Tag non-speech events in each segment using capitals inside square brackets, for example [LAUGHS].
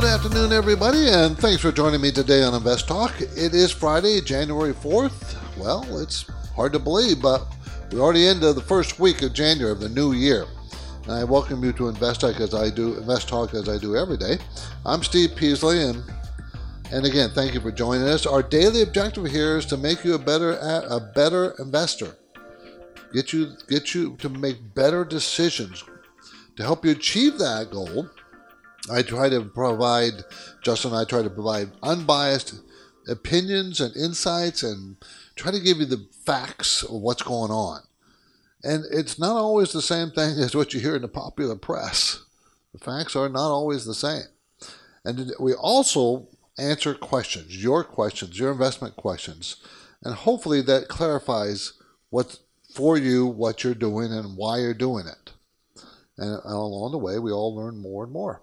Good afternoon, everybody, and thanks for joining me today on Invest Talk. It is Friday, January 4th. Well, it's hard to believe, but we're already into the first week of January of the new year. And I welcome you to Invest Talk as I do Invest Talk as I do every day. I'm Steve Peasley, and and again, thank you for joining us. Our daily objective here is to make you a better a better investor. Get you get you to make better decisions. To help you achieve that goal, I try to provide Justin and I try to provide unbiased opinions and insights and try to give you the facts of what's going on. And it's not always the same thing as what you hear in the popular press. The facts are not always the same. And we also answer questions, your questions, your investment questions. And hopefully that clarifies what for you what you're doing and why you're doing it. And along the way, we all learn more and more.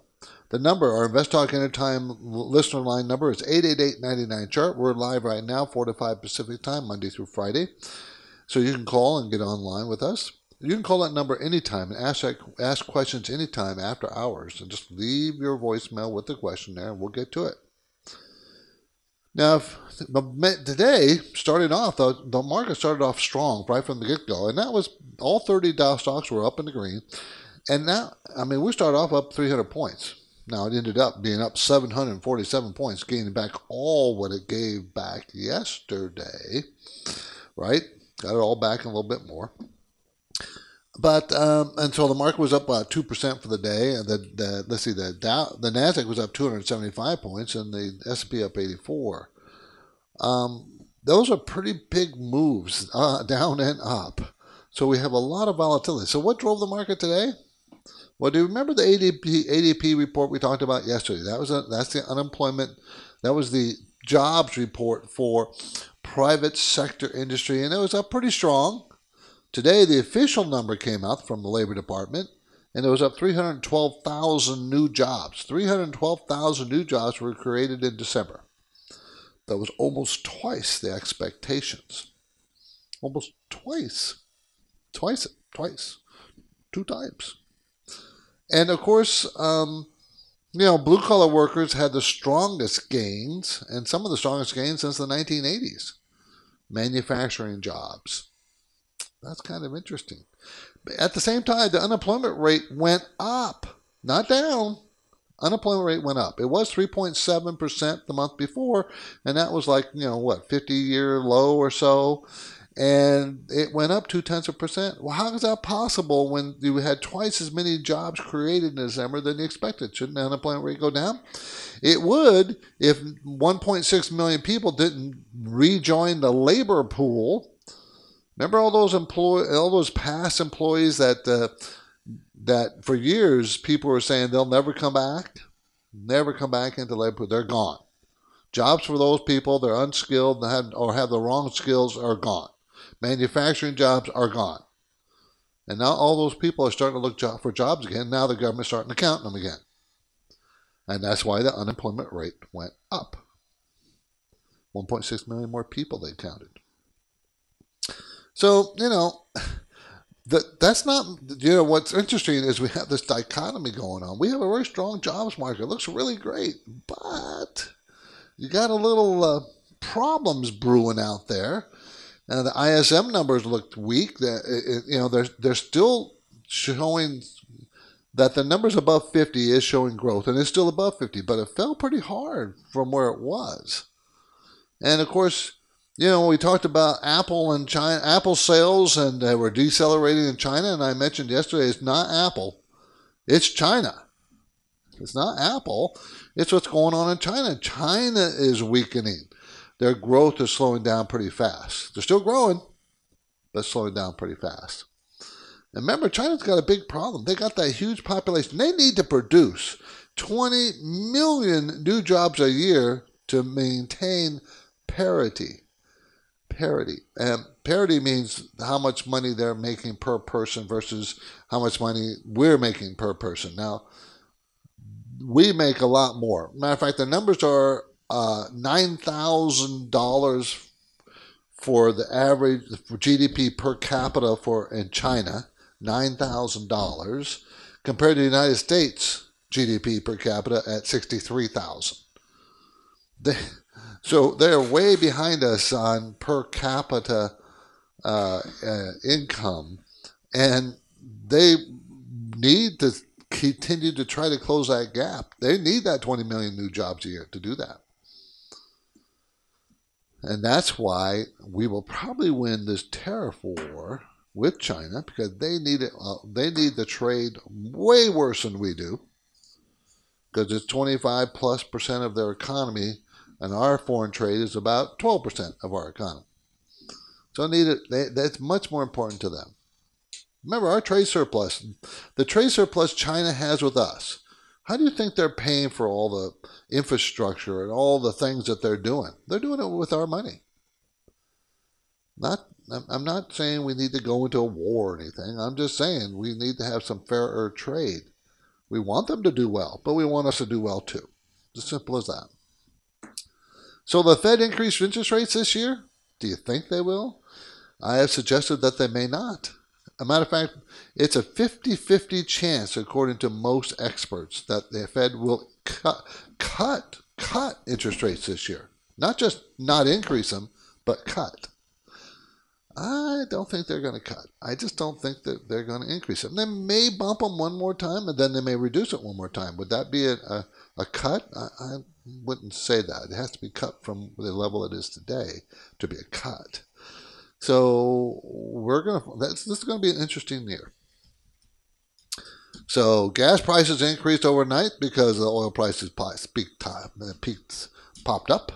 The number, our Invest Talk Anytime listener line number is 888 chart. We're live right now, 4 to 5 Pacific time, Monday through Friday. So you can call and get online with us. You can call that number anytime and ask, ask questions anytime after hours. And just leave your voicemail with the question there, and we'll get to it. Now, today, starting off, the, the market started off strong right from the get go, and that was all 30 Dow stocks were up in the green. And now, I mean, we started off up 300 points. Now, it ended up being up 747 points, gaining back all what it gave back yesterday, right? Got it all back and a little bit more. But um, until the market was up about two percent for the day, and the, the let's see, the Dow, the Nasdaq was up 275 points, and the S&P up 84. Um, those are pretty big moves, uh, [LAUGHS] down and up. So we have a lot of volatility. So what drove the market today? Well, do you remember the ADP ADP report we talked about yesterday? That was a, that's the unemployment. That was the jobs report for private sector industry, and it was up pretty strong. Today, the official number came out from the Labor Department, and it was up 312,000 new jobs. 312,000 new jobs were created in December. That was almost twice the expectations. Almost twice. Twice, twice. Two times. And of course, um, you know, blue collar workers had the strongest gains, and some of the strongest gains since the 1980s. Manufacturing jobs. That's kind of interesting. But at the same time, the unemployment rate went up, not down. Unemployment rate went up. It was 3.7% the month before, and that was like, you know, what, 50 year low or so. And it went up two tenths of percent. Well, how is that possible when you had twice as many jobs created in December than you expected? Shouldn't unemployment rate go down? It would if 1.6 million people didn't rejoin the labor pool Remember all those employ all those past employees that uh, that for years people were saying they'll never come back, never come back into labor. Pool. They're gone. Jobs for those people, they're unskilled or have the wrong skills, are gone. Manufacturing jobs are gone. And now all those people are starting to look for jobs again. Now the government's starting to count them again. And that's why the unemployment rate went up. 1.6 million more people they counted. So, you know, [SIGHS] that that's not you know what's interesting is we have this dichotomy going on. We have a very strong jobs market. It looks really great, but you got a little uh, problems brewing out there. And the ISM numbers looked weak. That you know they're they're still showing that the numbers above 50 is showing growth and it's still above 50, but it fell pretty hard from where it was. And of course, you know, we talked about Apple and China, Apple sales, and uh, we're decelerating in China. And I mentioned yesterday, it's not Apple, it's China. It's not Apple. It's what's going on in China. China is weakening. Their growth is slowing down pretty fast. They're still growing, but slowing down pretty fast. And remember, China's got a big problem. They got that huge population. They need to produce 20 million new jobs a year to maintain parity. Parity. And parity means how much money they're making per person versus how much money we're making per person. Now, we make a lot more. Matter of fact, the numbers are uh, $9,000 for the average for GDP per capita for in China, $9,000 compared to the United States GDP per capita at 63,000. They, so they're way behind us on per capita uh, uh, income, and they need to continue to try to close that gap. They need that 20 million new jobs a year to do that. And that's why we will probably win this tariff war with China because they need it. Uh, they need the trade way worse than we do because it's 25 plus percent of their economy, and our foreign trade is about 12 percent of our economy. So need it. They, that's much more important to them. Remember our trade surplus, the trade surplus China has with us. How do you think they're paying for all the infrastructure and all the things that they're doing? They're doing it with our money. Not, I'm not saying we need to go into a war or anything. I'm just saying we need to have some fairer trade. We want them to do well, but we want us to do well too. It's As simple as that. So the Fed increased interest rates this year. Do you think they will? I have suggested that they may not. A matter of fact, it's a 50 50 chance, according to most experts, that the Fed will cut, cut, cut interest rates this year. Not just not increase them, but cut. I don't think they're going to cut. I just don't think that they're going to increase them. They may bump them one more time, and then they may reduce it one more time. Would that be a, a, a cut? I, I wouldn't say that. It has to be cut from the level it is today to be a cut. So we're gonna. That's this is gonna be an interesting year. So gas prices increased overnight because the oil prices peaked, uh, peaked popped up.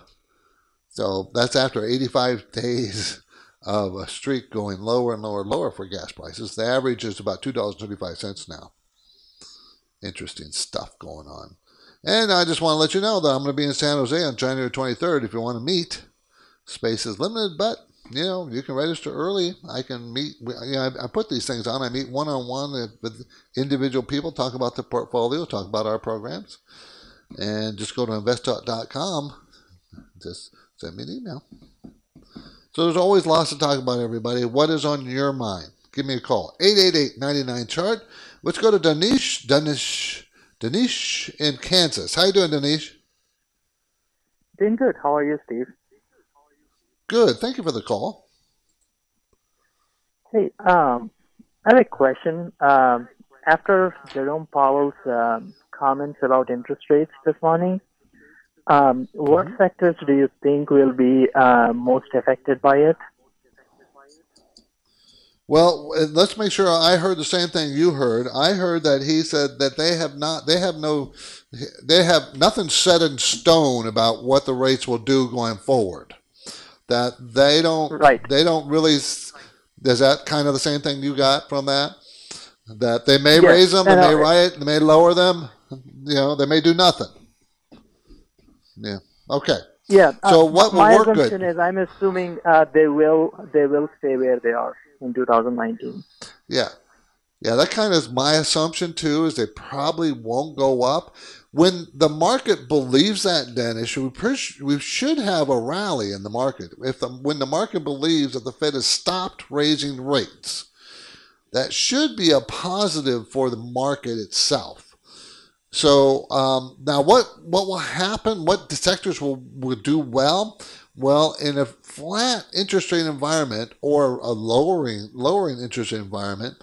So that's after 85 [LAUGHS] days of a streak going lower and lower and lower for gas prices. The average is about $2.35 now. Interesting stuff going on. And I just want to let you know that I'm going to be in San Jose on January 23rd if you want to meet. Space is limited, but you know, you can register early. I can meet, you know, I, put these things on. I meet one on one with individual people, talk about the portfolio, talk about our programs, and just go to investtalk.com. Just send me an email. So there's always lots to talk about, everybody. What is on your mind? Give me a call. 888-99-CHART. Let's go to Danish. Danish. Danish in Kansas. How you doing, Danish? Doing good. How are you, Steve? Good. Thank you for the call. Hey, um, I have a question. Um, after Jerome Powell's um, comments about interest rates this morning, um, what mm-hmm. sectors do you think will be uh, most affected by it? Well, let's make sure I heard the same thing you heard. I heard that he said that they have not, they have no, they have nothing set in stone about what the rates will do going forward that they don't right. they don't really is that kind of the same thing you got from that that they may yes. raise them, they may riot, they may lower them, you know, they may do nothing. Yeah. Okay. Yeah. So uh, what will my work assumption good? is I'm assuming uh, they will they will stay where they are in 2019. Yeah. Yeah, that kind of is my assumption too. Is they probably won't go up when the market believes that, Dennis, we, we should have a rally in the market. If the, when the market believes that the Fed has stopped raising rates, that should be a positive for the market itself. So um, now, what what will happen? What sectors will, will do well? Well, in a flat interest rate environment or a lowering lowering interest rate environment,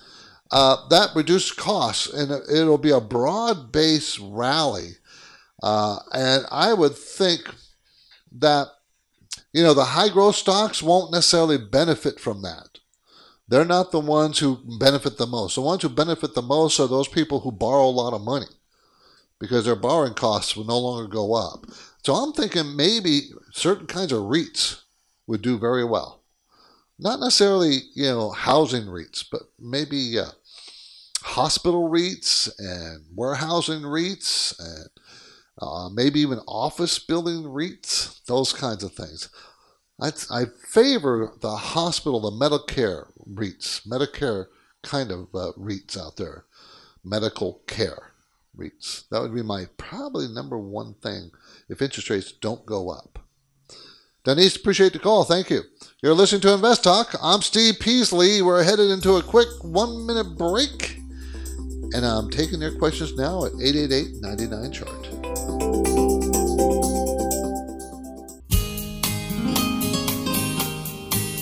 uh, that reduces costs and it'll be a broad based rally. Uh, and I would think that, you know, the high growth stocks won't necessarily benefit from that. They're not the ones who benefit the most. The ones who benefit the most are those people who borrow a lot of money because their borrowing costs will no longer go up. So I'm thinking maybe certain kinds of REITs would do very well not necessarily you know housing REITs, but maybe uh, hospital REITs and warehousing REITs and uh, maybe even office building REITs, those kinds of things. I, I favor the hospital, the Medicare REITs, Medicare kind of uh, REITs out there, medical care REITs. That would be my probably number one thing if interest rates don't go up. Denise, appreciate the call. Thank you. You're listening to Invest Talk. I'm Steve Peasley. We're headed into a quick one minute break. And I'm taking your questions now at 888 99 chart.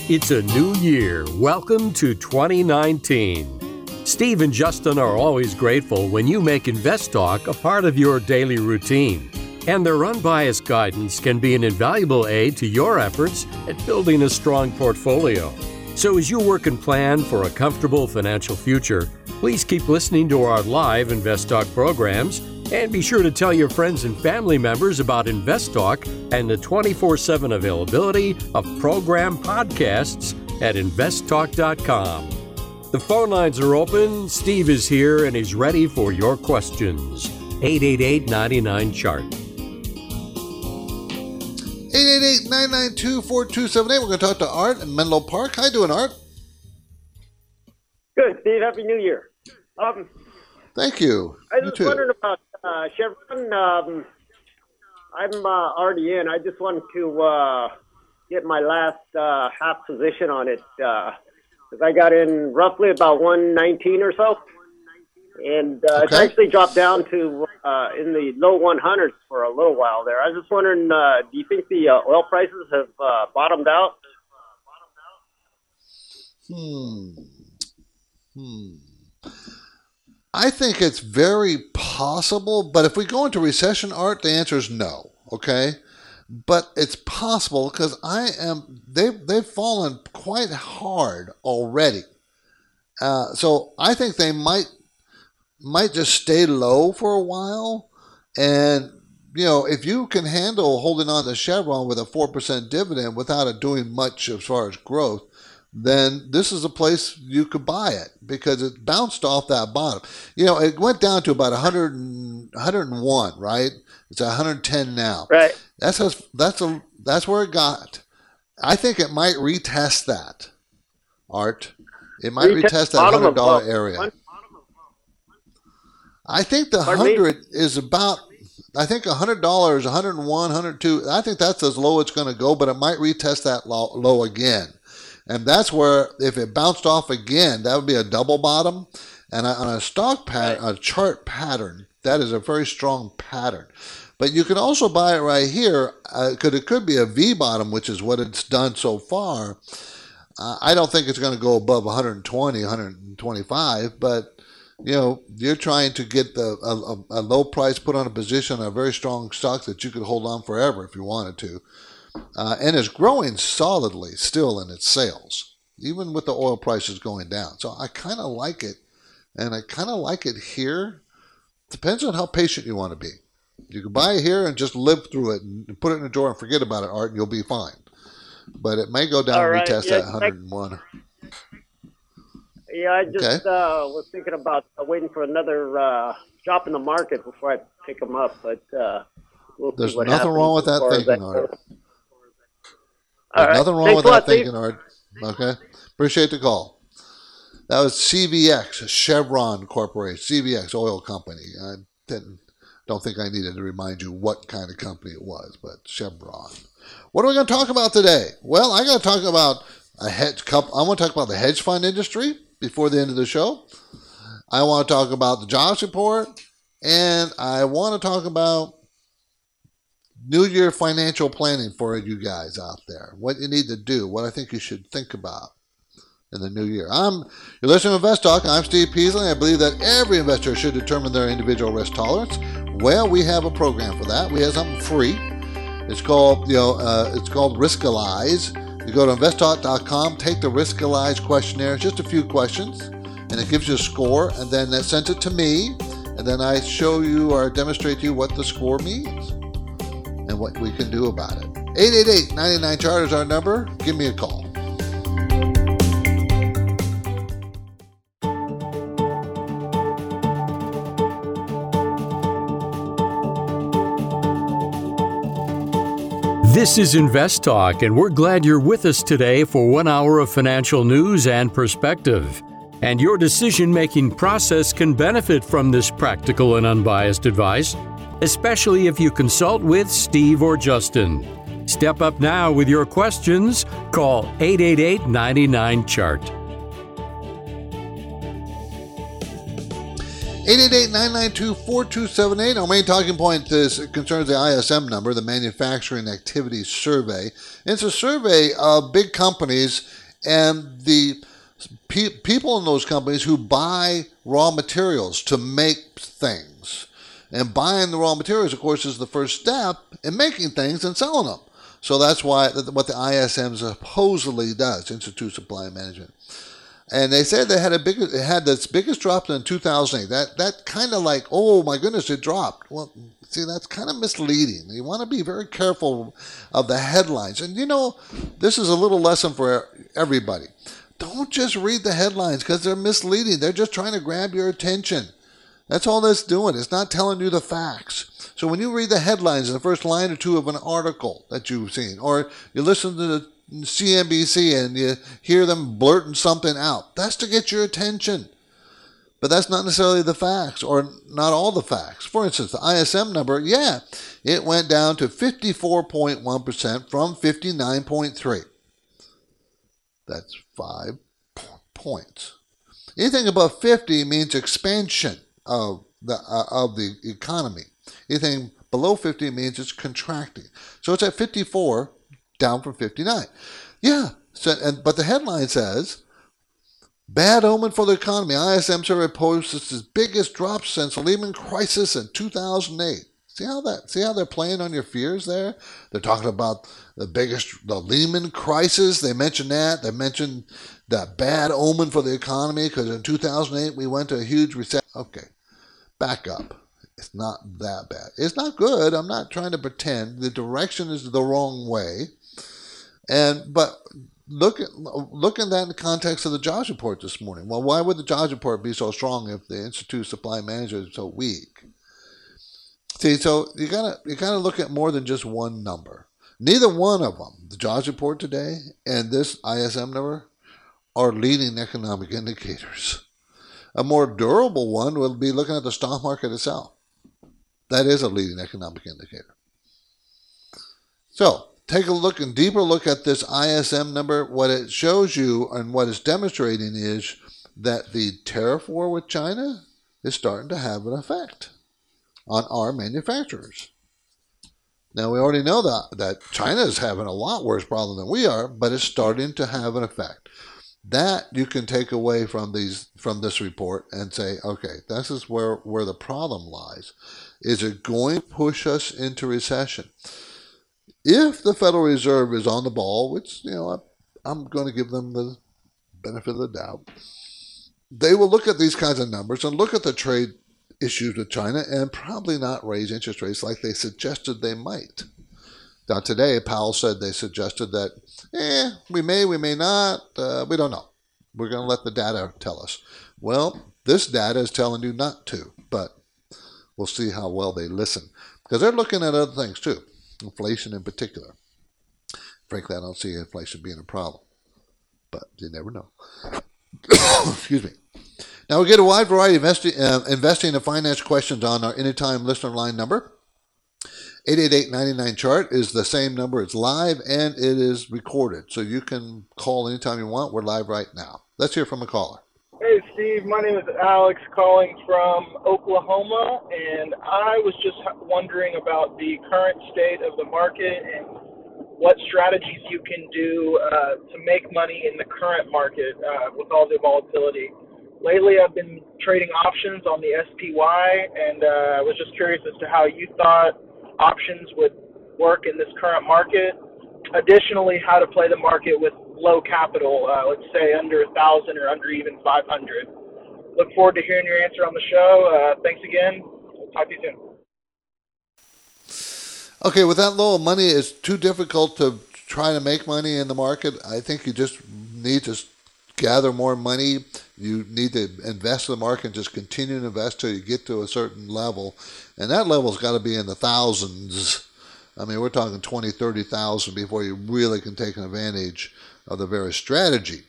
It's a new year. Welcome to 2019. Steve and Justin are always grateful when you make Invest Talk a part of your daily routine. And their unbiased guidance can be an invaluable aid to your efforts at building a strong portfolio. So, as you work and plan for a comfortable financial future, please keep listening to our live Invest Talk programs and be sure to tell your friends and family members about Invest Talk and the 24 7 availability of program podcasts at investtalk.com. The phone lines are open. Steve is here and he's ready for your questions. 888 99 Chart. 888 992 4278. We're going to talk to Art in Menlo Park. How you doing, Art? Good, Steve. Happy New Year. Um, Thank you. I was too. wondering about uh, Chevron. Um, I'm uh, already in. I just wanted to uh, get my last uh, half position on it because I got in roughly about 119 or so, and uh, it's actually dropped down to uh, in the low 100s for a little while there. I was just wondering, uh, do you think the uh, oil prices have uh, bottomed out? Hmm. Hmm. I think it's very possible, but if we go into recession art, the answer is no. Okay, but it's possible because I am they've they've fallen quite hard already. Uh, so I think they might might just stay low for a while, and you know if you can handle holding on to Chevron with a four percent dividend without it doing much as far as growth, then this is a place you could buy it because it bounced off that bottom. You know, it went down to about 100 and, 101, right? It's 110 now. Right. That's a, that's a that's where it got. I think it might retest that. Art. It might Retest retest that hundred dollar area. One- I think the Pardon me? hundred is about. I think hundred dollars, 101, 102. I think that's as low it's going to go, but it might retest that low, low again, and that's where if it bounced off again, that would be a double bottom. And on a stock pattern, a chart pattern, that is a very strong pattern. But you can also buy it right here because it could be a V bottom, which is what it's done so far. Uh, I don't think it's going to go above 120, 125, but you know, you're trying to get the a, a, low price put on a position, a very strong stock that you could hold on forever if you wanted to, uh, and it's growing solidly still in its sales, even with the oil prices going down. So I kind of like it, and I kind of like it here. Depends on how patient you want to be. You can buy it here and just live through it and put it in a drawer and forget about it, Art, and you'll be fine. But it may go down All and right, retest yeah, that 101. Yeah, I just Okay. uh, was thinking about uh, waiting for another uh, drop in the market before I pick them up, but uh, we'll There's nothing wrong with that thinking. Art. Right. nothing wrong Thanks with that thinking, Art. Okay. Appreciate the call. That was CVX, Chevron Corporation, CVX Oil Company. I didn't, don't think I needed to remind you what kind of company it was, but Chevron. What are we going to talk about today? Well, I got to talk about a hedge cup. I want to talk about the hedge fund industry before the end of the show. I want to talk about the jobs report, and I want to talk about New Year financial planning for you guys out there. What you need to do, what I think you should think about in the new year. I'm you're listening to Invest Talk. I'm Steve Peasley. I believe that every investor should determine their individual risk tolerance. Well, we have a program for that. We have something free. It's called you know uh, it's called Riskalyze. You go to investtalk.com, take the Riskalyze questionnaire. Just a few questions, and it gives you a score, and then that sends it to me, and then I show you or demonstrate to you what the score means and what we can do about it. 888 99 chart is our number. Give me a call. This is Invest Talk, and we're glad you're with us today for one hour of financial news and perspective. And your decision making process can benefit from this practical and unbiased advice, especially if you consult with Steve or Justin. Step up now with your questions. Call 888 99 Chart. 888-992-4278. Our main talking point is concerns the ISM number, the Manufacturing Activity Survey. It's a survey of big companies and the pe- people in those companies who buy raw materials to make things. And buying the raw materials, of course, is the first step in making things and selling them. So that's why what the ISM supposedly does, Institute Supply Management and they said they had a big, it had its biggest drop in 2008. That that kind of like, oh my goodness, it dropped. Well, see, that's kind of misleading. You want to be very careful of the headlines. And you know, this is a little lesson for everybody. Don't just read the headlines because they're misleading. They're just trying to grab your attention. That's all that's doing. It's not telling you the facts. So when you read the headlines in the first line or two of an article that you've seen, or you listen to the CNBC and you hear them blurting something out. That's to get your attention. But that's not necessarily the facts or not all the facts. For instance, the ISM number, yeah, it went down to 54.1% from 59.3. That's 5 points. Anything above 50 means expansion of the uh, of the economy. Anything below 50 means it's contracting. So it's at 54 down from 59. Yeah. So, and, but the headline says, Bad omen for the economy. ISM survey posts its biggest drop since Lehman crisis in 2008. See how that? See how they're playing on your fears there? They're talking about the biggest, the Lehman crisis. They mentioned that. They mentioned that bad omen for the economy because in 2008 we went to a huge recession. Okay, back up. It's not that bad. It's not good. I'm not trying to pretend. The direction is the wrong way. And but look at look at that in the context of the jobs report this morning. Well, why would the jobs report be so strong if the institute supply manager is so weak? See, so you gotta you gotta look at more than just one number. Neither one of them, the jobs report today and this ISM number, are leading economic indicators. A more durable one will be looking at the stock market itself. That is a leading economic indicator. So take a look and deeper look at this ISM number. What it shows you and what it's demonstrating is that the tariff war with China is starting to have an effect on our manufacturers. Now we already know that that China is having a lot worse problem than we are, but it's starting to have an effect. That you can take away from these from this report and say, okay, this is where where the problem lies. Is it going to push us into recession? If the Federal Reserve is on the ball, which you know I'm going to give them the benefit of the doubt, they will look at these kinds of numbers and look at the trade issues with China and probably not raise interest rates like they suggested they might. Now today, Powell said they suggested that, eh, we may, we may not, uh, we don't know. We're going to let the data tell us. Well, this data is telling you not to, but we'll see how well they listen because they're looking at other things too inflation in particular. Frankly, I don't see inflation being a problem, but you never know. [COUGHS] Excuse me. Now we get a wide variety of investi- uh, investing and finance questions on our anytime listener line number. 888-99-CHART is the same number. It's live and it is recorded. So you can call anytime you want. We're live right now. Let's hear from a caller. Hey, Steve. My name is Alex, calling from Oklahoma, and I was just wondering about the current state of the market and what strategies you can do uh, to make money in the current market uh, with all the volatility. Lately, I've been trading options on the SPY, and uh, I was just curious as to how you thought options would work in this current market. Additionally, how to play the market with low capital, uh, let's say under a thousand or under even 500. Look forward to hearing your answer on the show. Uh, thanks again. We'll talk to you soon. Okay, with that low of money, it's too difficult to try to make money in the market. I think you just need to gather more money. You need to invest in the market and just continue to invest till you get to a certain level. And that level's got to be in the thousands I mean, we're talking 20, 30,000 before you really can take an advantage of the very strategy.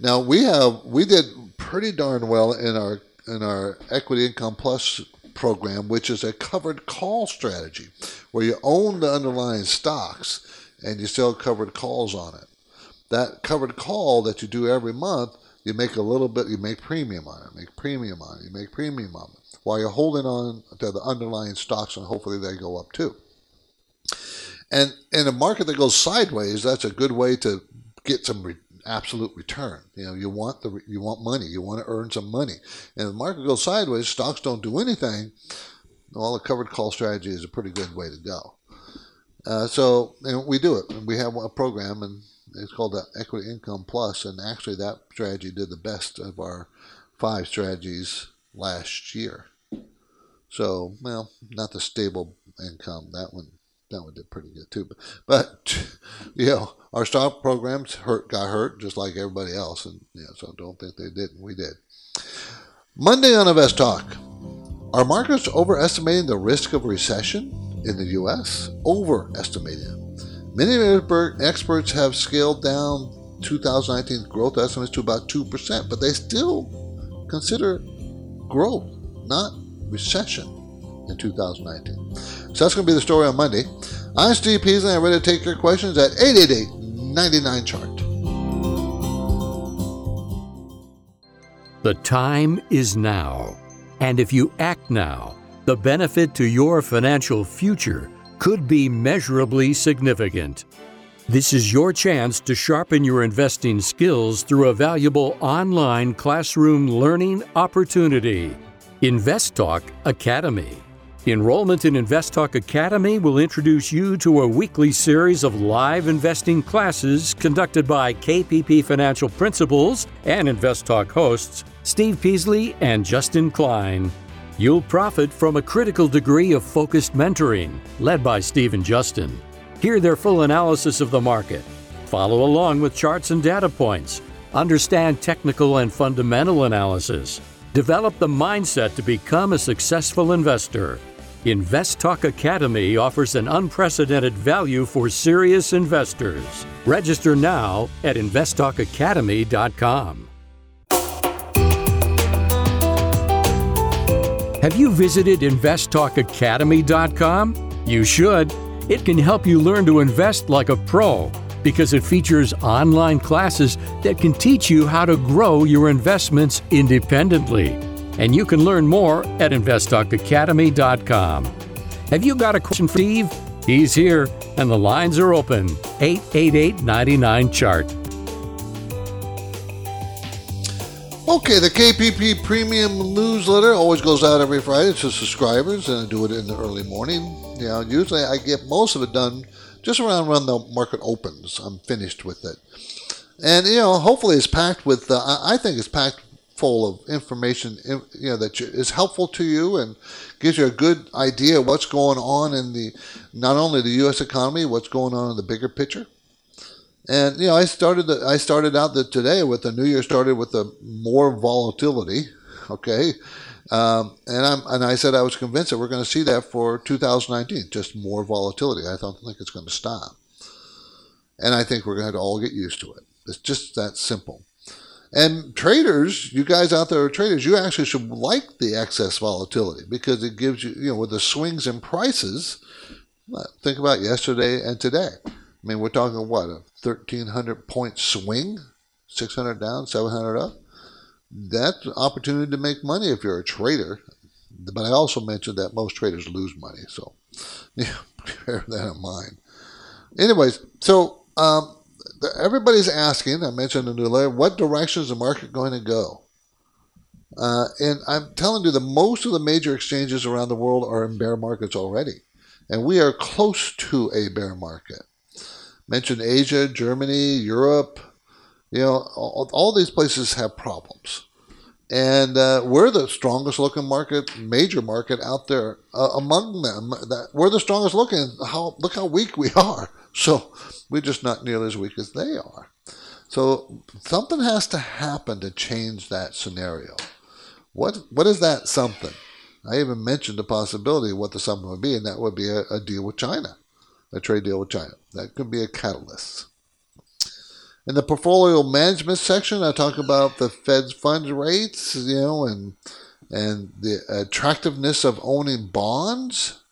Now we have we did pretty darn well in our in our equity income plus program, which is a covered call strategy, where you own the underlying stocks and you sell covered calls on it. That covered call that you do every month, you make a little bit, you make premium on it, make premium on it, you make premium on it, while you're holding on to the underlying stocks and hopefully they go up too. And in a market that goes sideways, that's a good way to get some re- absolute return. You know, you want the you want money, you want to earn some money. And if the market goes sideways, stocks don't do anything. Well, the covered call strategy is a pretty good way to go. Uh, so we do it. We have a program, and it's called the Equity Income. Plus, and actually that strategy did the best of our five strategies last year. So, well, not the stable income. That one that one did pretty good too. But, but [LAUGHS] you know, our stock programs hurt got hurt just like everybody else, and yeah, so don't think they didn't. We did. Monday on Invest Talk. Are markets overestimating the risk of recession in the U.S.? Overestimating. Many experts have scaled down 2019 growth estimates to about 2%, but they still consider growth, not recession in 2019. So that's going to be the story on Monday. I'm Steve Peasley. I'm ready to take your questions at 888 99 chart. The time is now. And if you act now, the benefit to your financial future could be measurably significant. This is your chance to sharpen your investing skills through a valuable online classroom learning opportunity. InvestTalk Academy. Enrollment in InvestTalk Academy will introduce you to a weekly series of live investing classes conducted by KPP Financial Principals and InvestTalk hosts Steve Peasley and Justin Klein. You'll profit from a critical degree of focused mentoring led by Steve and Justin. Hear their full analysis of the market. Follow along with charts and data points. Understand technical and fundamental analysis. Develop the mindset to become a successful investor. InvestTalk Academy offers an unprecedented value for serious investors. Register now at investtalkacademy.com. Have you visited investtalkacademy.com? You should. It can help you learn to invest like a pro because it features online classes that can teach you how to grow your investments independently. And you can learn more at investtalkacademy.com. Have you got a question for Steve? He's here and the lines are open. 888 99 chart. Okay, the KPP Premium newsletter always goes out every Friday to subscribers, and I do it in the early morning. You know, usually I get most of it done just around when the market opens. I'm finished with it, and you know, hopefully it's packed with. Uh, I think it's packed full of information, you know, that is helpful to you and gives you a good idea what's going on in the not only the U.S. economy, what's going on in the bigger picture. And you know, I started the, I started out the, today with the new year started with the more volatility, okay, um, and I'm and I said I was convinced that we're going to see that for 2019, just more volatility. I don't think it's going to stop, and I think we're going to all get used to it. It's just that simple. And traders, you guys out there are traders, you actually should like the excess volatility because it gives you, you know, with the swings in prices. Think about yesterday and today. I mean, we're talking what a 1,300 point swing, 600 down, 700 up. That's an opportunity to make money if you're a trader. But I also mentioned that most traders lose money, so [LAUGHS] yeah, bear that in mind. Anyways, so um, everybody's asking. I mentioned in the letter, what direction is the market going to go? Uh, and I'm telling you, that most of the major exchanges around the world are in bear markets already, and we are close to a bear market mentioned Asia, Germany, Europe. You know, all, all these places have problems. And uh, we're the strongest looking market, major market out there uh, among them. That we're the strongest looking. How look how weak we are. [LAUGHS] So we're just not nearly as weak as they are. So something has to happen to change that scenario. What what is that something? I even mentioned the possibility of what the something would be, and that would be a, a deal with China. a trade deal with China. That could be a catalyst. In the portfolio management section, I talk about the Fed's funds rates, you know, and and the attractiveness of owning bonds.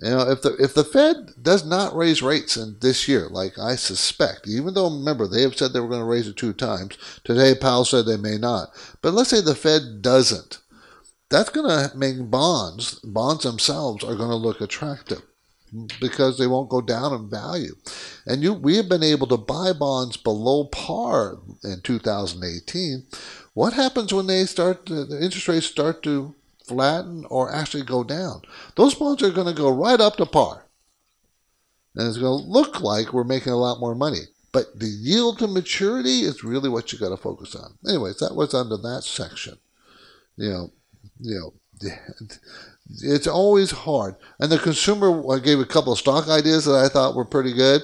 You know, if the if the Fed does not raise rates in this year, like I suspect, even though remember they have said they were going to raise it two times. Today, Powell said they may not. But let's say the Fed doesn't. That's going to make bonds, bonds themselves are going to look attractive because they won't go down in value. And you, we have been able to buy bonds below par in 2018. What happens when they start to, the interest rates start to flatten or actually go down? Those bonds are going to go right up to par. And it's going to look like we're making a lot more money. But the yield to maturity is really what you got to focus on. Anyways, that was under that section. You know, you know, it's always hard. And the consumer, I gave a couple of stock ideas that I thought were pretty good.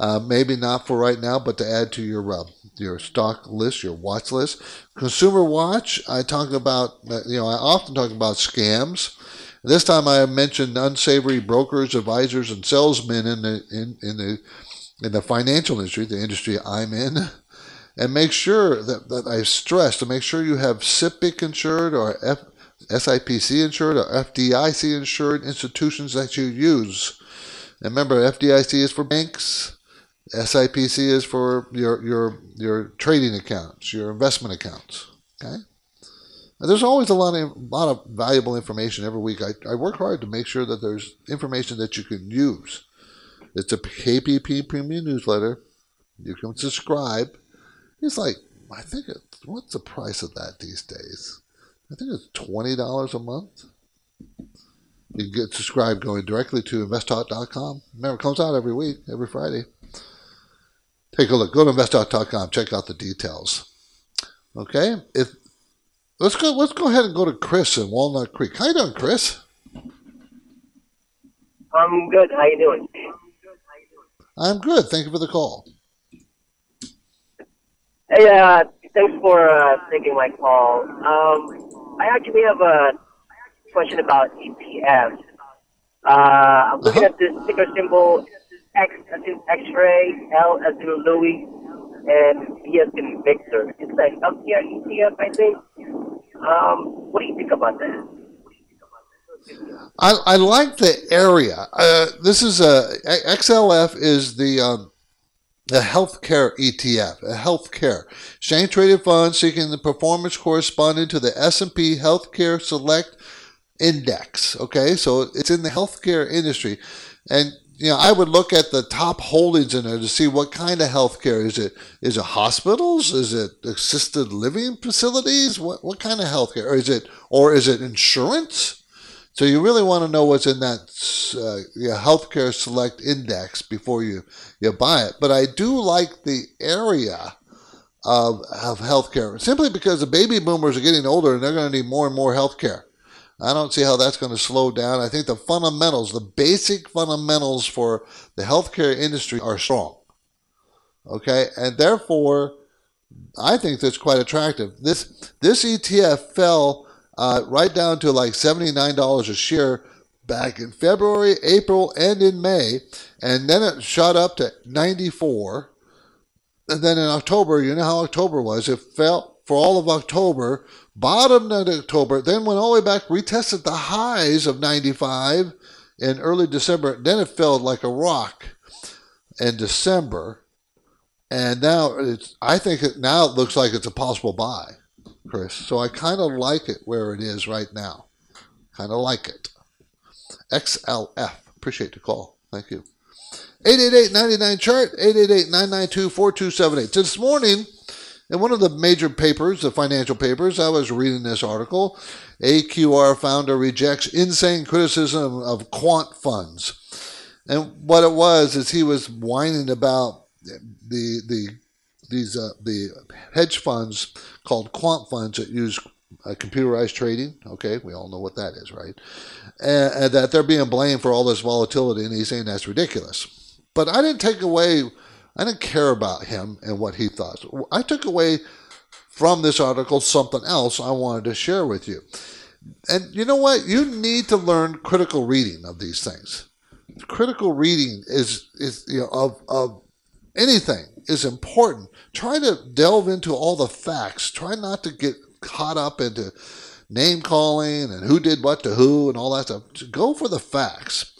Uh, maybe not for right now, but to add to your uh, your stock list, your watch list. Consumer Watch, I talk about, uh, you know, I often talk about scams. This time I mentioned unsavory brokers, advisors, and salesmen in the in, in the in the financial industry, the industry I'm in. And make sure that, that I stress to make sure you have SIPC insured or F, SIPC insured or FDIC insured institutions that you use. And remember, FDIC is for banks, SIPC is for your your your trading accounts, your investment accounts. Okay. And there's always a lot of a lot of valuable information every week. I, I work hard to make sure that there's information that you can use. It's a KPP premium newsletter. You can subscribe. It's like I think it, what's the price of that these days? I think it's twenty dollars a month. You can get subscribed going directly to investtalk.com. Remember, it comes out every week, every Friday. Take a look. Go to investtalk.com. Check out the details. Okay. If let's go. Let's go ahead and go to Chris in Walnut Creek. How you doing, Chris? I'm good. How you doing? I'm good. Thank you for the call. Hey, uh, thanks for uh, taking my call. Um, I actually have a question about ETFs. Uh, I'm looking Uh-huh. at this ticker symbol X as in X-ray, L as in Louis, and V as in Victor. It's a healthcare ETF, I think. Um, what do you think about that? I, I like the area. Uh, this is a XLV is the um, the healthcare ETF, a healthcare exchange traded fund seeking the performance corresponding to the S and P Healthcare Select Index. Okay, so it's in the healthcare industry, and you know I would look at the top holdings in there to see what kind of healthcare is it. Is it hospitals? Is it assisted living facilities? What what kind of healthcare? Or is it or is it insurance? So you really want to know what's in that uh, yeah, healthcare select index before you, you buy it. But I do like the area of, of healthcare simply because the baby boomers are getting older and they're going to need more and more healthcare. I don't see how that's going to slow down. I think the fundamentals, the basic fundamentals for the healthcare industry are strong. Okay, and therefore, I think that's quite attractive. This this ETF fell uh, right down to like $79 a share back in February, April, and in May. And then it shot up to 94. And then in October, you know how October was. It fell for all of October, bottomed in October, then went all the way back, retested the highs of 95 in early December. Then it fell like a rock in December. And now it's, I think it now it looks like it's a possible buy. So I kind of like it where it is right now. Kind of like it. XLV. Appreciate the call. Thank you. 888-99 chart 888-992-4278 this morning in one of the major papers the financial papers i was reading this article aqr founder rejects insane criticism of quant funds and what it was is he was whining about the the these uh, the hedge funds called quant funds that use uh, computerized trading. Okay, we all know what that is, right? And, and, that they're being blamed for all this volatility, and he's saying that's ridiculous. But I didn't take away, I didn't care about him and what he thought. I took away from this article something else I wanted to share with you. And you know what? You need to learn critical reading of these things. critical reading is is you know of of anything is important. Try to delve into all the facts. Try not to get caught up into name calling and who did what to who and all that stuff. Go for the facts.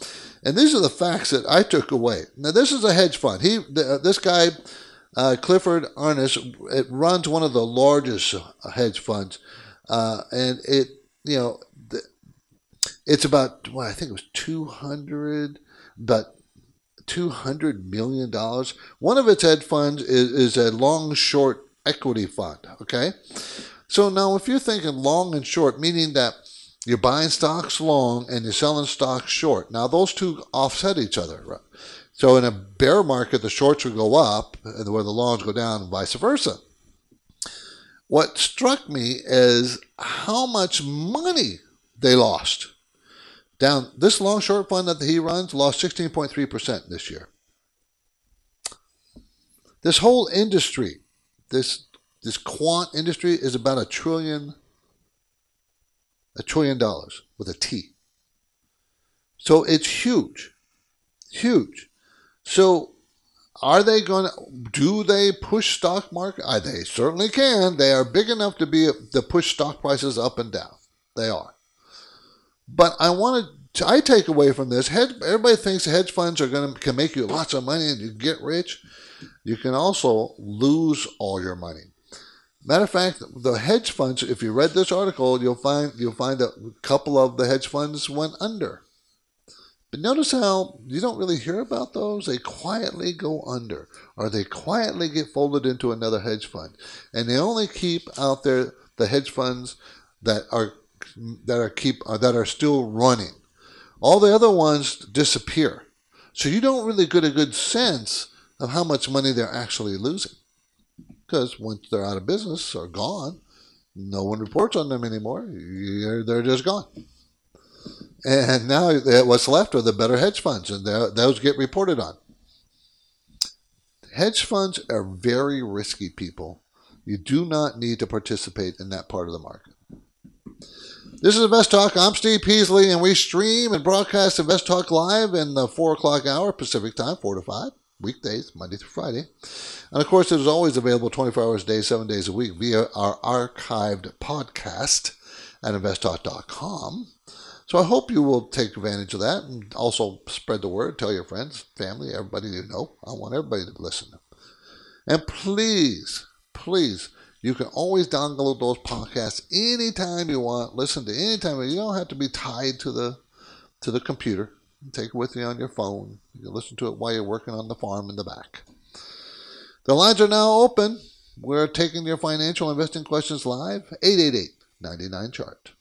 And these are the facts that I took away. Now, this is a hedge fund. He, this guy, uh, Clifford Asness, it runs one of the largest hedge funds, uh, and it, you know, it's about well, I think it was two hundred, but two hundred million dollars. One of its hedge funds is, is a long short equity fund. Okay, so now if you're thinking long and short, meaning that you're buying stocks long and you're selling stocks short. Now those two offset each other. Right? So in a bear market, the shorts would go up, and where the longs go down, and vice versa. What struck me is how much money they lost. Down this long short fund that he runs lost 16.3% this year. This whole industry, this this quant industry is about a trillion a trillion dollars with a T. So it's huge. Huge. So are they going to do they push stock market? Uh, they certainly can. They are big enough to be to push stock prices up and down. They are. But I want to I take away from this hedge, everybody thinks hedge funds are going to can make you lots of money and you get rich. You can also lose all your money. Matter of fact, the hedge funds. If you read this article, you'll find you'll find a couple of the hedge funds went under. But notice how you don't really hear about those. They quietly go under, or they quietly get folded into another hedge fund, and they only keep out there the hedge funds that are that are keep uh, that are still running. All the other ones disappear, so you don't really get a good sense of how much money they're actually losing because once they're out of business or gone, no one reports on them anymore. They're just gone. And now what's left are the better hedge funds, and those get reported on. Hedge funds are very risky, people. You do not need to participate in that part of the market. This is Invest Talk. I'm Steve Peasley, and we stream and broadcast Invest Talk live in the 4 o'clock hour Pacific time, 4 to 5 weekdays, Monday through Friday. And of course, it is always available 24 hours a day, seven days a week via our archived podcast at investtalk.com. So I hope you will take advantage of that and also spread the word, tell your friends, family, everybody you know. I want everybody to listen. And please, please, you can always download those podcasts anytime you want. Listen to anytime. You don't have to be tied to the to the computer. Take it with you on your phone. You can listen to it while you're working on the farm in the back. The lines are now open. We're taking your financial investing questions live. 888 99 chart.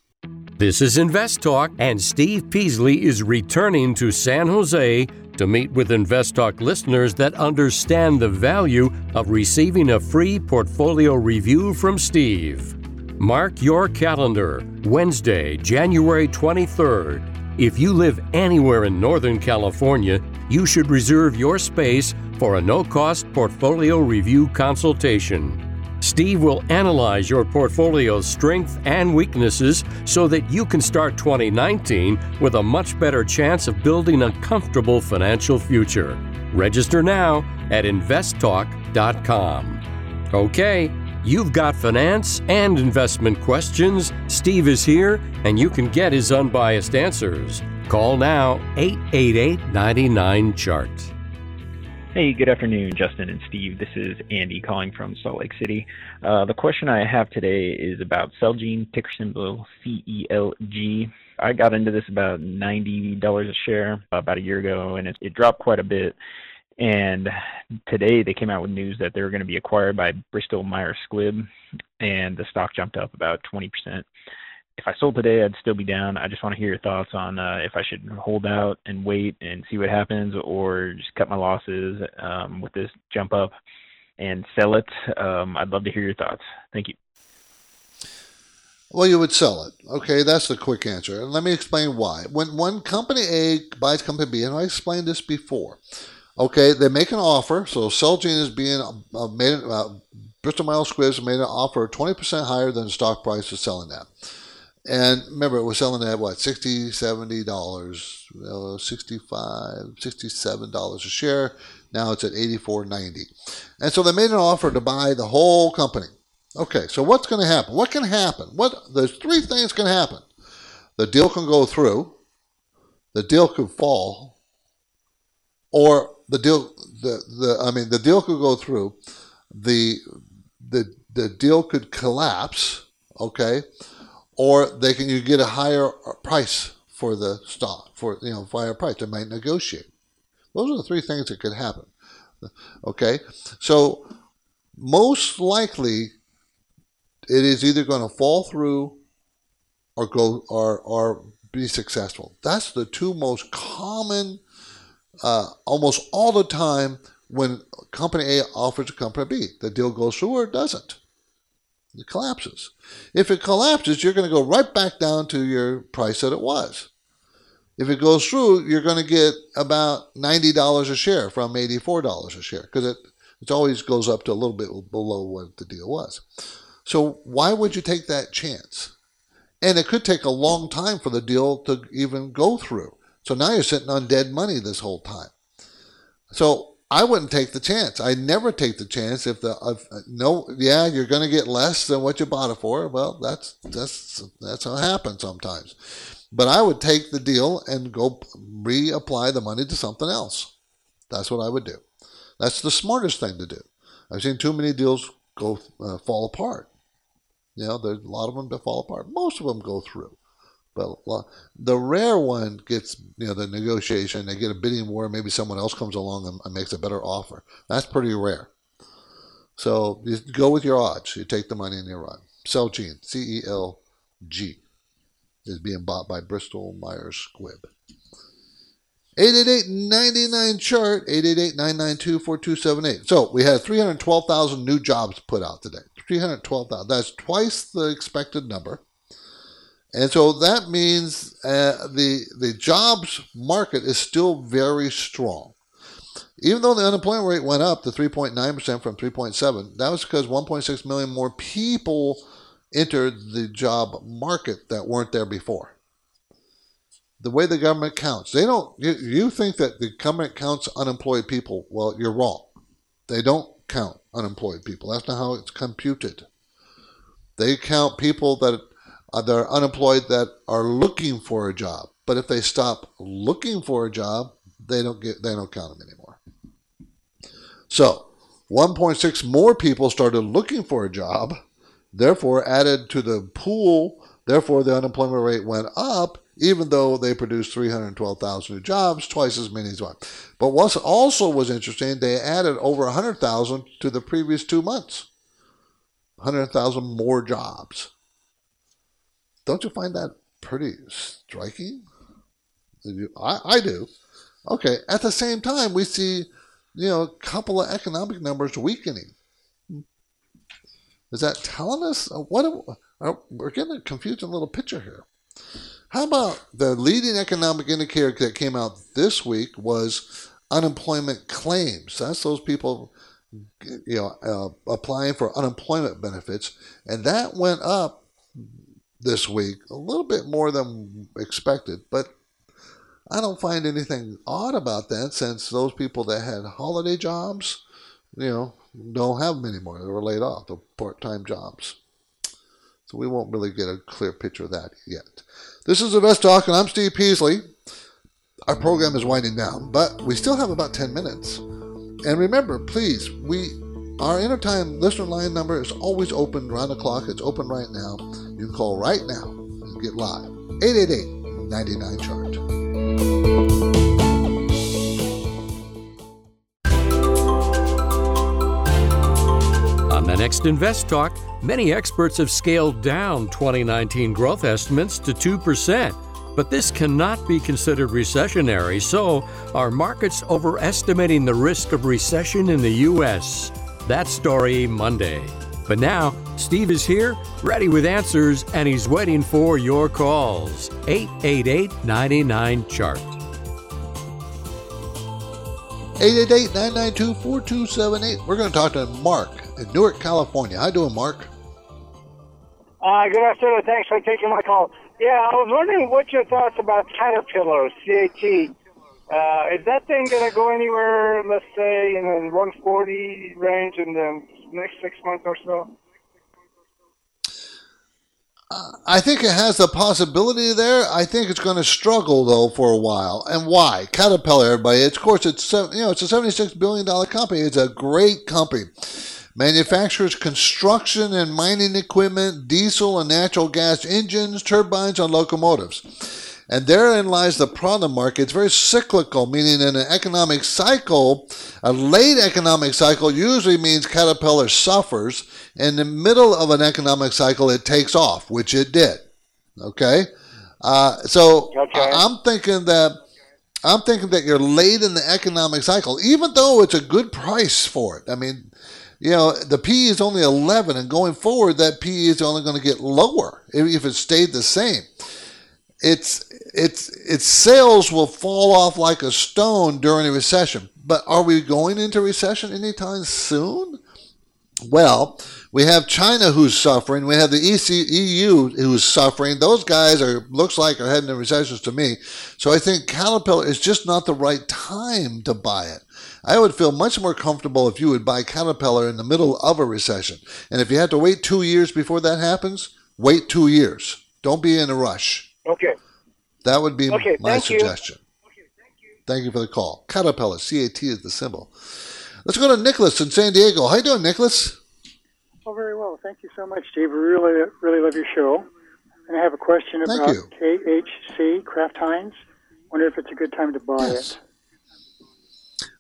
This is Invest Talk, and Steve Peasley is returning to San Jose to meet with Invest Talk listeners that understand the value of receiving a free portfolio review from Steve. Mark your calendar, Wednesday, January 23rd. If you live anywhere in Northern California, you should reserve your space for a no cost portfolio review consultation. Steve will analyze your portfolio's strengths and weaknesses so that you can start 2019 with a much better chance of building a comfortable financial future. Register now at investtalk.com. Okay, You've got finance and investment questions. Steve is here and you can get his unbiased answers. Call now 888 99 Chart. Hey, good afternoon, Justin and Steve. This is Andy calling from Salt Lake City. Uh, the question I have today is about Celgene, ticker symbol CELG. I got into this about $90 a share about a year ago, and it, it dropped quite a bit. And today they came out with news that they were going to be acquired by Bristol Myers Squibb, and the stock jumped up about 20%. If I sold today, I'd still be down. I just want to hear your thoughts on uh, if I should hold out and wait and see what happens, or just cut my losses um, with this jump up and sell it. Um, I'd love to hear your thoughts. Thank you. Well, you would sell it. Okay, that's the quick answer. And let me explain why. When one company A buys company B, and I explained this before, Okay, they make an offer. So Celgene is being uh, made. Uh, Bristol Myers Squibb made an offer 20% higher than the stock price is selling at. And remember, it was selling at what, 60 $70, uh, 65 $67 a share. Now it's at 84.90. And so they made an offer to buy the whole company. Okay, so what's going to happen? What can happen? What There's three things can happen. The deal can go through, the deal could fall, or the deal, the, the I mean, the deal could go through, the, the, the deal could collapse, okay, or they can you get a higher price for the stock for you know higher price. They might negotiate. Those are the three things that could happen. Okay, so most likely it is either going to fall through or go or or be successful. That's the two most common, uh, almost all the time when company A offers to company B. The deal goes through or it doesn't. It collapses. If it collapses, you're going to go right back down to your price that it was. If it goes through, you're going to get about $90 a share from $84 a share because it, it always goes up to a little bit below what the deal was. So why would you take that chance? And it could take a long time for the deal to even go through. So now you're sitting on dead money this whole time. So I wouldn't take the chance. I never take the chance if the if, no, yeah, you're going to get less than what you bought it for. Well, that's that's that's how it happens sometimes. But I would take the deal and go reapply the money to something else. That's what I would do. That's the smartest thing to do. I've seen too many deals go uh, fall apart. You know, there's a lot of them that fall apart. Most of them go through. But the rare one gets, you know, the negotiation, they get a bidding war, maybe someone else comes along and makes a better offer. That's pretty rare. So you go with your odds. You take the money and you run. Celgene, C E L G, is being bought by Bristol Myers Squibb. 888-99 chart 888-992-4278 so we had 312,000 new jobs put out today 312,000 that's twice the expected number and so that means uh, the, the jobs market is still very strong. Even though the unemployment rate went up to 3.9% from 3.7, that was because 1.6 million more people entered the job market that weren't there before. The way the government counts, they don't. You, you think that the government counts unemployed people? Well, you're wrong. They don't count unemployed people. That's not how it's computed. They count people that Uh, that are unemployed that are looking for a job. But if they stop looking for a job, they don't get they don't count them anymore. So 1.6 more people started looking for a job, therefore added to the pool. Therefore, the unemployment rate went up, even though they produced 312,000 new jobs, twice as many as one. But what also was interesting, they added over 100,000 to the previous two months. 100,000 more jobs. Don't you find that pretty striking? I, I do. Okay. At the same time, we see, you know, a couple of economic numbers weakening. Is that telling us uh, what? Uh, we're getting a confusing little picture here. How about the leading economic indicator that came out this week was unemployment claims? That's those people, you know, uh, applying for unemployment benefits, and that went up this week, a little bit more than expected, but I don't find anything odd about that since those people that had holiday jobs, you know, don't have them anymore. They were laid off, the part time jobs. So we won't really get a clear picture of that yet. This is Invest Talk, and I'm Steve Peasley. Our program is winding down, but we still have about 10 minutes. And remember, please, we our Intertime listener line number is always open around the clock. It's open right now. You can call right now and get live. 888 99 chart. On the next Invest Talk, many experts have scaled down 2019 growth estimates to 2%. But this cannot be considered recessionary, so are markets overestimating the risk of recession in the U.S.? That story Monday. But now, Steve is here, ready with answers, and he's waiting for your calls. 888 99 Chart. 888 992 4278. We're going to talk to Mark in Newark, California. How you doing, Mark? Uh, good afternoon. Thanks for taking my call. Yeah, I was wondering what your thoughts about Caterpillar CAT. Uh, is that thing going to go anywhere, let's say, in the 140 range and the next six months or so? I think it has the possibility there. I think it's going to struggle though for a while. And why? Caterpillar, everybody. Of course, it's you know it's a seventy-six billion dollar company. It's a great company. Manufactures construction and mining equipment, diesel and natural gas engines, turbines, and locomotives. And therein lies the problem market. It's very cyclical, meaning in an economic cycle, a late economic cycle usually means Caterpillar suffers. In the middle of an economic cycle, it takes off, which it did. Okay? Uh, so Okay. I'm thinking that I'm thinking that you're late in the economic cycle, even though it's a good price for it. I mean, you know, the PE is only 11, and going forward, that PE is only going to get lower if, if it stayed the same. Its its its sales will fall off like a stone during a recession. But are we going into recession anytime soon? Well, we have China who's suffering. We have the EC, EU who's suffering. Those guys are looks like are heading to recessions to me. So I think Caterpillar is just not the right time to buy it. I would feel much more comfortable if you would buy Caterpillar in the middle of a recession. And if you have to wait two years before that happens, wait two years. Don't be in a rush. Okay. That would be Okay, my thank you. suggestion. Thank you for the call. Caterpillar, CAT is the symbol. Let's go to Nicholas in San Diego. How you doing, Nicholas? Oh, very well. Thank you so much, Steve. We really, really love your show. And I have a question Thank about you. KHC, Kraft Heinz. Wonder if it's a good time to buy Yes. it.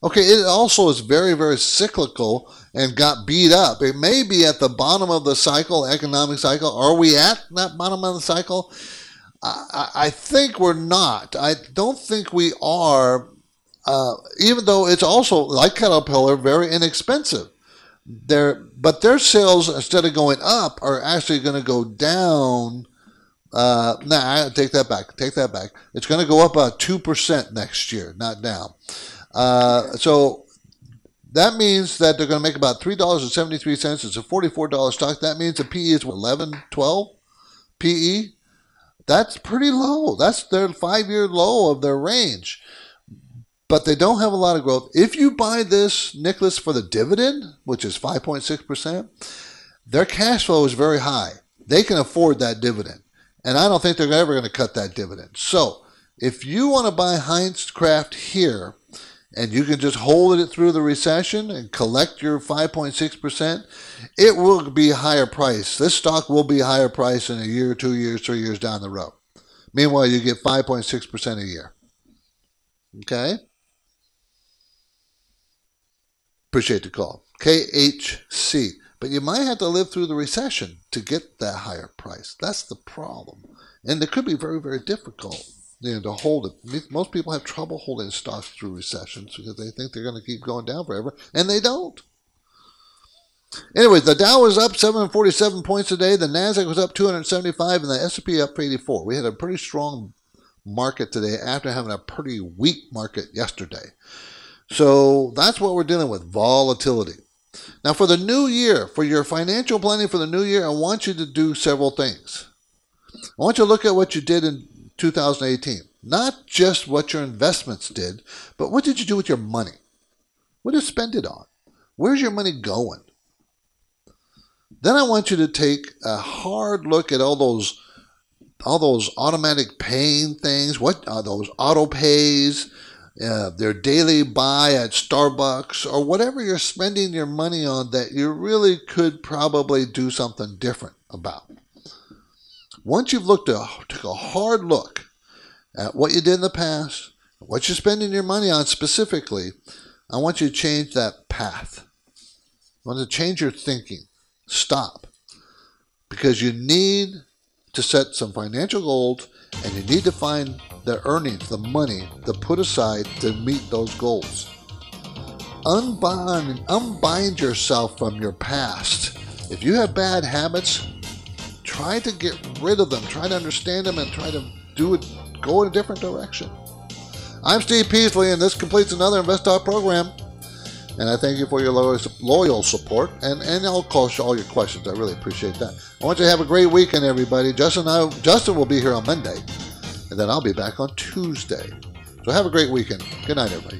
Okay, it also is very, very cyclical and got beat up. It may be at the bottom of the cycle, economic cycle. Are we at that bottom of the cycle? I, I think we're not. I don't think we are, uh, even though it's also, like Caterpillar, very inexpensive. Their, but their sales, instead of going up, are actually going to go down. Uh, nah, take that back. Take that back. It's going to go up about 2% next year, not down. Uh, so that means that they're going to make about three dollars and seventy three cents. It's a forty four dollar stock. That means the PE is what, 11, 12 PE. That's pretty low. That's their five year low of their range. But they don't have a lot of growth. If you buy this, Nicholas, for the dividend, which is five point six percent, their cash flow is very high. They can afford that dividend, and I don't think they're ever going to cut that dividend. So, if you want to buy Heinz Kraft here, and you can just hold it through the recession and collect your 5.6%, it will be higher price. This stock will be higher price in a year, two years, three years down the road. Meanwhile, you get 5.6% a year. Okay? Appreciate the call. KHC. But you might have to live through the recession to get that higher price. That's the problem. And it could be very, very difficult you know, to hold it. Most people have trouble holding stocks through recessions because they think they're going to keep going down forever, and they don't. Anyways, the Dow was up 747 points today. The Nasdaq was up 275, and the S&P up 84. We had a pretty strong market today after having a pretty weak market yesterday. So that's what we're dealing with: volatility. Now, for the new year, for your financial planning for the new year, I want you to do several things. I want you to look at what you did in 2018. Not just what your investments did, but what did you do with your money? What did you spend it on? Where's your money going? Then I want you to take a hard look at all those all those automatic paying things. What are those auto pays? Uh, their daily buy at Starbucks or whatever you're spending your money on that you really could probably do something different about. Once you've looked a, took a hard look at what you did in the past, what you're spending your money on specifically, I want you to change that path. I want to change your thinking. Stop. Because you need to set some financial goals and you need to find the earnings, the money to put aside to meet those goals. Unbind, unbind yourself from your past. If you have bad habits, try to get rid of them, try to understand them, and try to do it, go in a different direction. I'm Steve Peasley, and this completes another Invest program. And I thank you for your loyal, loyal support, and, and I'll call all your questions. I really appreciate that. I want you to have a great weekend, everybody. Justin, I, Justin will be here on Monday, and then I'll be back on Tuesday. So have a great weekend. Good night, everybody.